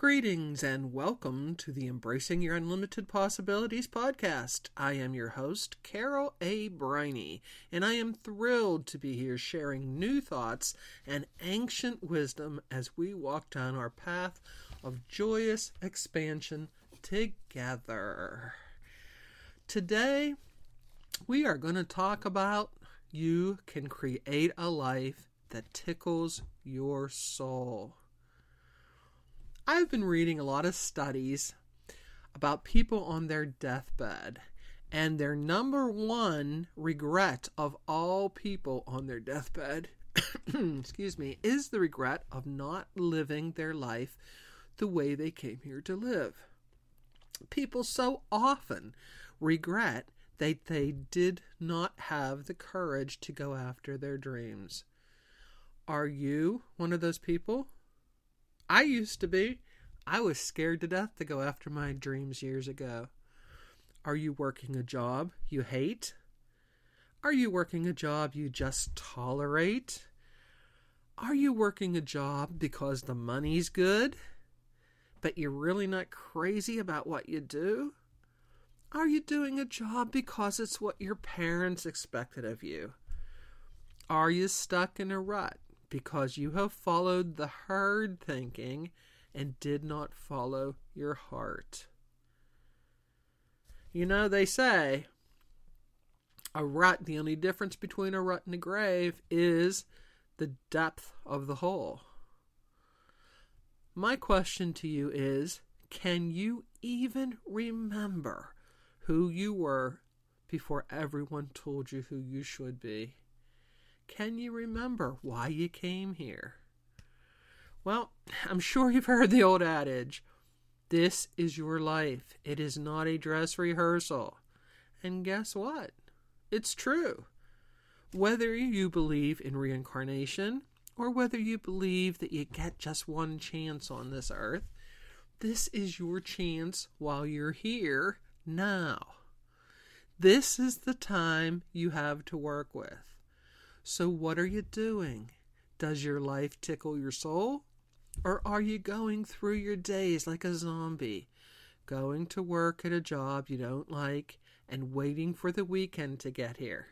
Greetings and welcome to the Embracing Your Unlimited Possibilities podcast. I am your host, Carol A. Briney, and I am thrilled to be here sharing new thoughts and ancient wisdom as we walk down our path of joyous expansion together. Today, we are going to talk about you can create a life that tickles your soul. I've been reading a lot of studies about people on their deathbed, and their number one regret of all people on their deathbed, excuse me, is the regret of not living their life the way they came here to live. People so often regret that they did not have the courage to go after their dreams. Are you one of those people? I used to be. I was scared to death to go after my dreams years ago. Are you working a job you hate? Are you working a job you just tolerate? Are you working a job because the money's good, but you're really not crazy about what you do? Are you doing a job because it's what your parents expected of you? Are you stuck in a rut because you have followed the herd thinking and did not follow your heart. You know, they say a rut, the only difference between a rut and a grave is the depth of the hole. My question to you is can you even remember who you were before everyone told you who you should be? Can you remember why you came here? Well, I'm sure you've heard the old adage this is your life. It is not a dress rehearsal. And guess what? It's true. Whether you believe in reincarnation or whether you believe that you get just one chance on this earth, this is your chance while you're here now. This is the time you have to work with. So, what are you doing? Does your life tickle your soul? Or are you going through your days like a zombie, going to work at a job you don't like and waiting for the weekend to get here?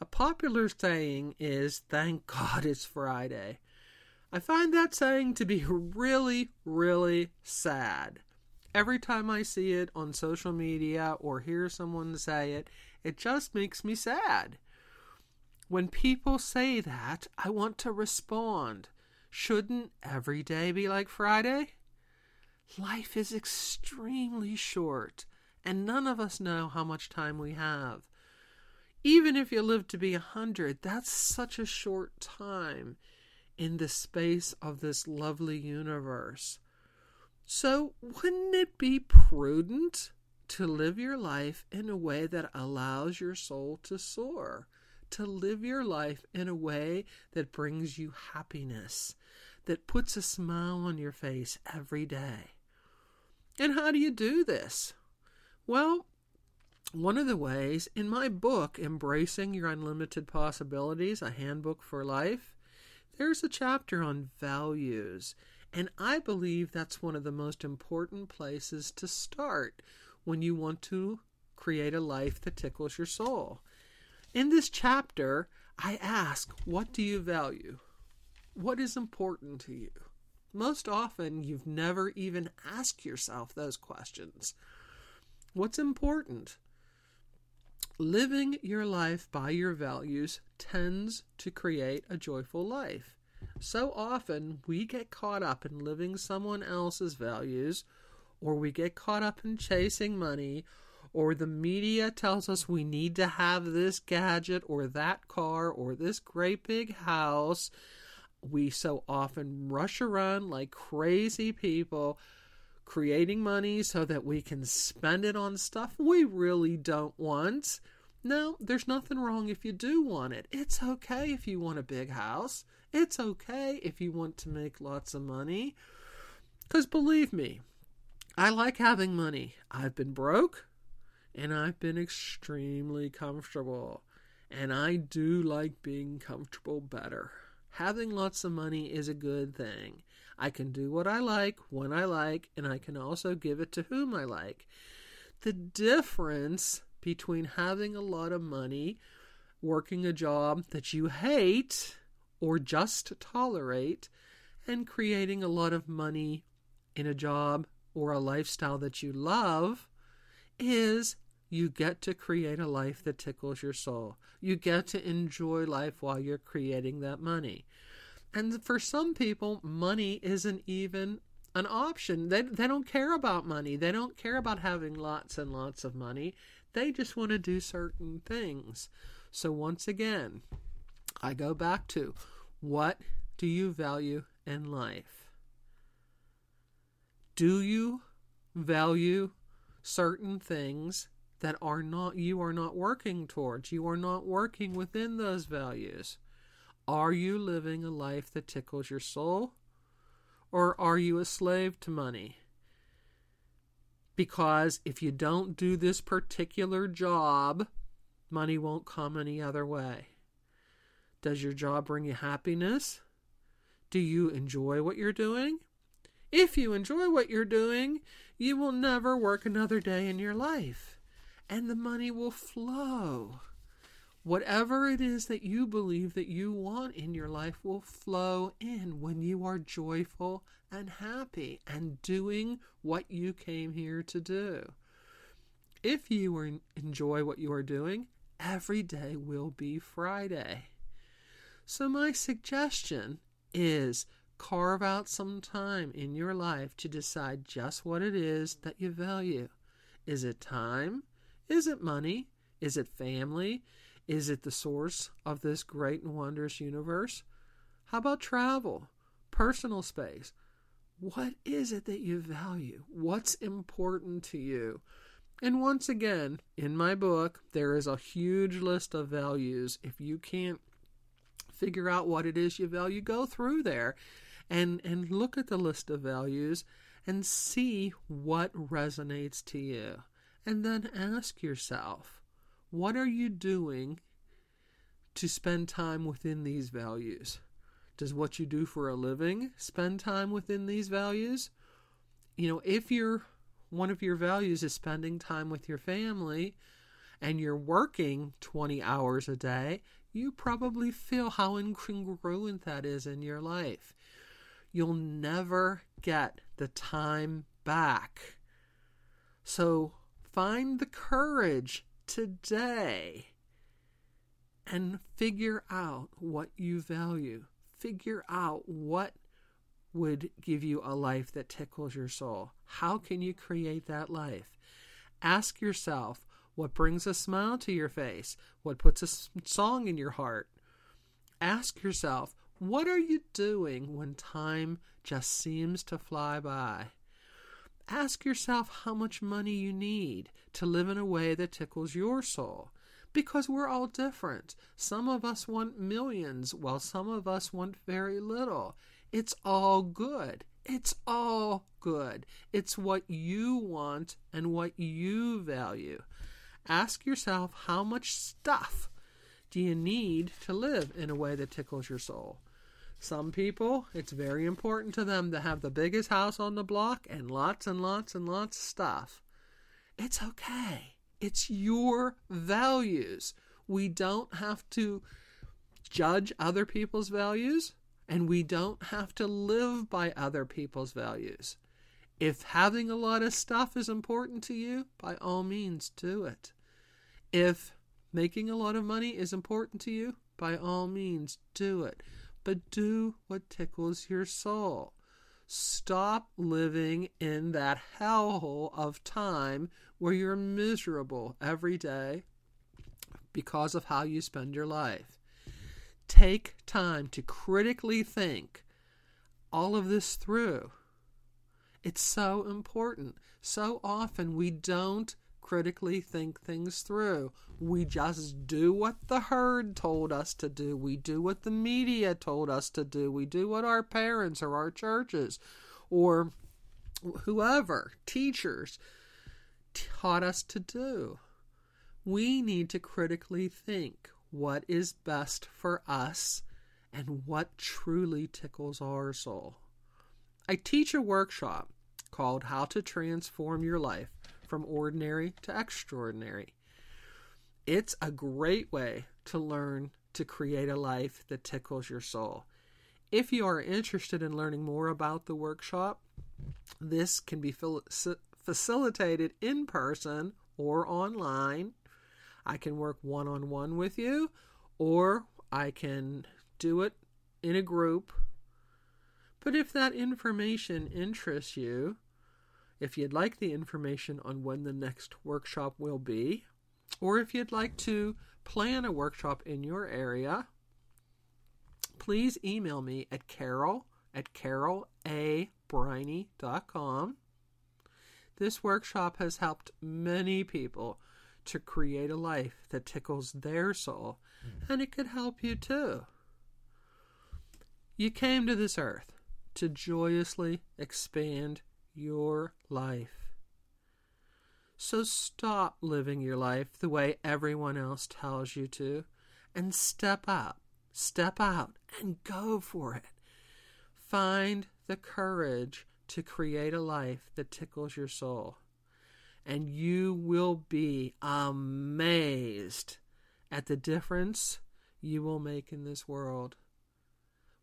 A popular saying is, Thank God it's Friday. I find that saying to be really, really sad. Every time I see it on social media or hear someone say it, it just makes me sad. When people say that, I want to respond. Shouldn't every day be like Friday? Life is extremely short, and none of us know how much time we have. Even if you live to be a hundred, that's such a short time in the space of this lovely universe. So, wouldn't it be prudent to live your life in a way that allows your soul to soar? To live your life in a way that brings you happiness, that puts a smile on your face every day. And how do you do this? Well, one of the ways in my book, Embracing Your Unlimited Possibilities, a handbook for life, there's a chapter on values. And I believe that's one of the most important places to start when you want to create a life that tickles your soul. In this chapter, I ask, What do you value? What is important to you? Most often, you've never even asked yourself those questions. What's important? Living your life by your values tends to create a joyful life. So often we get caught up in living someone else's values, or we get caught up in chasing money, or the media tells us we need to have this gadget or that car or this great big house. We so often rush around like crazy people creating money so that we can spend it on stuff we really don't want. No, there's nothing wrong if you do want it. It's okay if you want a big house. It's okay if you want to make lots of money. Because believe me, I like having money. I've been broke and I've been extremely comfortable. And I do like being comfortable better. Having lots of money is a good thing. I can do what I like when I like, and I can also give it to whom I like. The difference between having a lot of money, working a job that you hate or just tolerate, and creating a lot of money in a job or a lifestyle that you love is you get to create a life that tickles your soul. You get to enjoy life while you're creating that money. And for some people, money isn't even an option. They, they don't care about money. They don't care about having lots and lots of money. They just want to do certain things. So, once again, I go back to what do you value in life? Do you value certain things that are not you are not working towards. You are not working within those values. Are you living a life that tickles your soul? Or are you a slave to money? Because if you don't do this particular job money won't come any other way. Does your job bring you happiness? Do you enjoy what you're doing? If you enjoy what you're doing you will never work another day in your life and the money will flow. Whatever it is that you believe that you want in your life will flow in when you are joyful and happy and doing what you came here to do. If you enjoy what you are doing, every day will be Friday. So, my suggestion is carve out some time in your life to decide just what it is that you value. Is it time? Is it money? Is it family? Is it the source of this great and wondrous universe? How about travel? Personal space? What is it that you value? What's important to you? And once again, in my book, there is a huge list of values. If you can't figure out what it is you value, go through there and, and look at the list of values and see what resonates to you. And then ask yourself, what are you doing to spend time within these values? Does what you do for a living spend time within these values? You know, if your one of your values is spending time with your family and you're working 20 hours a day, you probably feel how incongruent that is in your life. You'll never get the time back. So, Find the courage today and figure out what you value. Figure out what would give you a life that tickles your soul. How can you create that life? Ask yourself what brings a smile to your face, what puts a song in your heart. Ask yourself, what are you doing when time just seems to fly by? Ask yourself how much money you need to live in a way that tickles your soul. Because we're all different. Some of us want millions, while some of us want very little. It's all good. It's all good. It's what you want and what you value. Ask yourself how much stuff do you need to live in a way that tickles your soul? Some people, it's very important to them to have the biggest house on the block and lots and lots and lots of stuff. It's okay. It's your values. We don't have to judge other people's values. and we don't have to live by other people's values. If having a lot of stuff is important to you, by all means do it. If making a lot of money is important to you, by all means do it. But do what tickles your soul. Stop living in that hellhole of time where you're miserable every day because of how you spend your life. Take time to critically think all of this through. It's so important. So often we don't critically think things through. We just do what the herd told us to do. We do what the media told us to do. We do what our parents or our churches or whoever, teachers, taught us to do. We need to critically think what is best for us and what truly tickles our soul. I teach a workshop called How to Transform Your Life from Ordinary to Extraordinary. It's a great way to learn to create a life that tickles your soul. If you are interested in learning more about the workshop, this can be facilitated in person or online I can work one on one with you, or I can do it in a group. But if that information interests you, if you'd like the information on when the next workshop will be, or if you'd like to plan a workshop in your area, please email me at carol at carolabriney.com. This workshop has helped many people to create a life that tickles their soul, mm. and it could help you too. You came to this earth to joyously expand your life. So stop living your life the way everyone else tells you to and step up, step out, and go for it. Find the courage to create a life that tickles your soul and you will be amazed at the difference you will make in this world.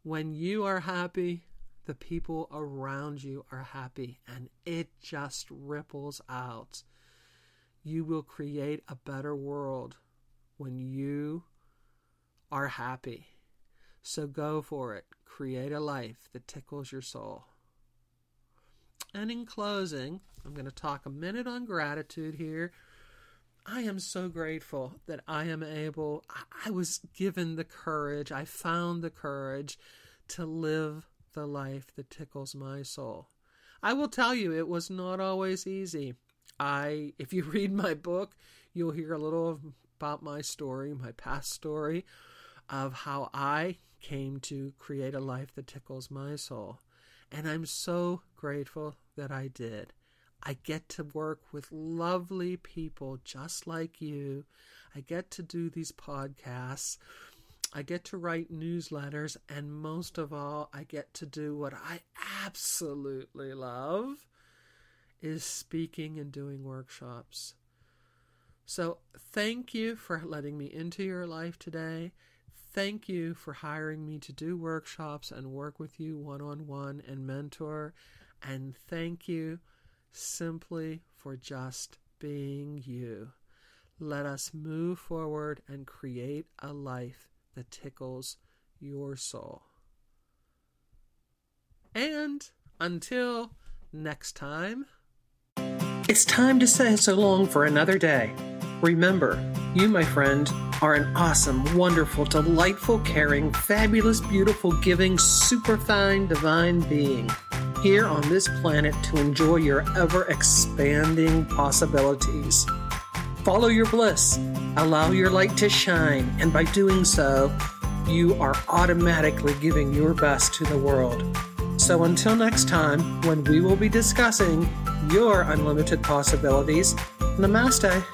When you are happy, the people around you are happy, and it just ripples out. You will create a better world when you are happy. So go for it. Create a life that tickles your soul. And in closing, I'm going to talk a minute on gratitude here. I am so grateful that I am able, I was given the courage, I found the courage to live the life that tickles my soul. I will tell you, it was not always easy. I, if you read my book, you'll hear a little about my story, my past story, of how I came to create a life that tickles my soul. And I'm so grateful that I did. I get to work with lovely people just like you. I get to do these podcasts. I get to write newsletters. And most of all, I get to do what I absolutely love is speaking and doing workshops. So, thank you for letting me into your life today. Thank you for hiring me to do workshops and work with you one on one and mentor. And thank you simply for just being you. Let us move forward and create a life that tickles your soul. And until next time, it's time to say so long for another day. Remember, you, my friend, are an awesome, wonderful, delightful, caring, fabulous, beautiful, giving, superfine, divine being here on this planet to enjoy your ever expanding possibilities. Follow your bliss, allow your light to shine, and by doing so, you are automatically giving your best to the world. So until next time, when we will be discussing your unlimited possibilities, namaste.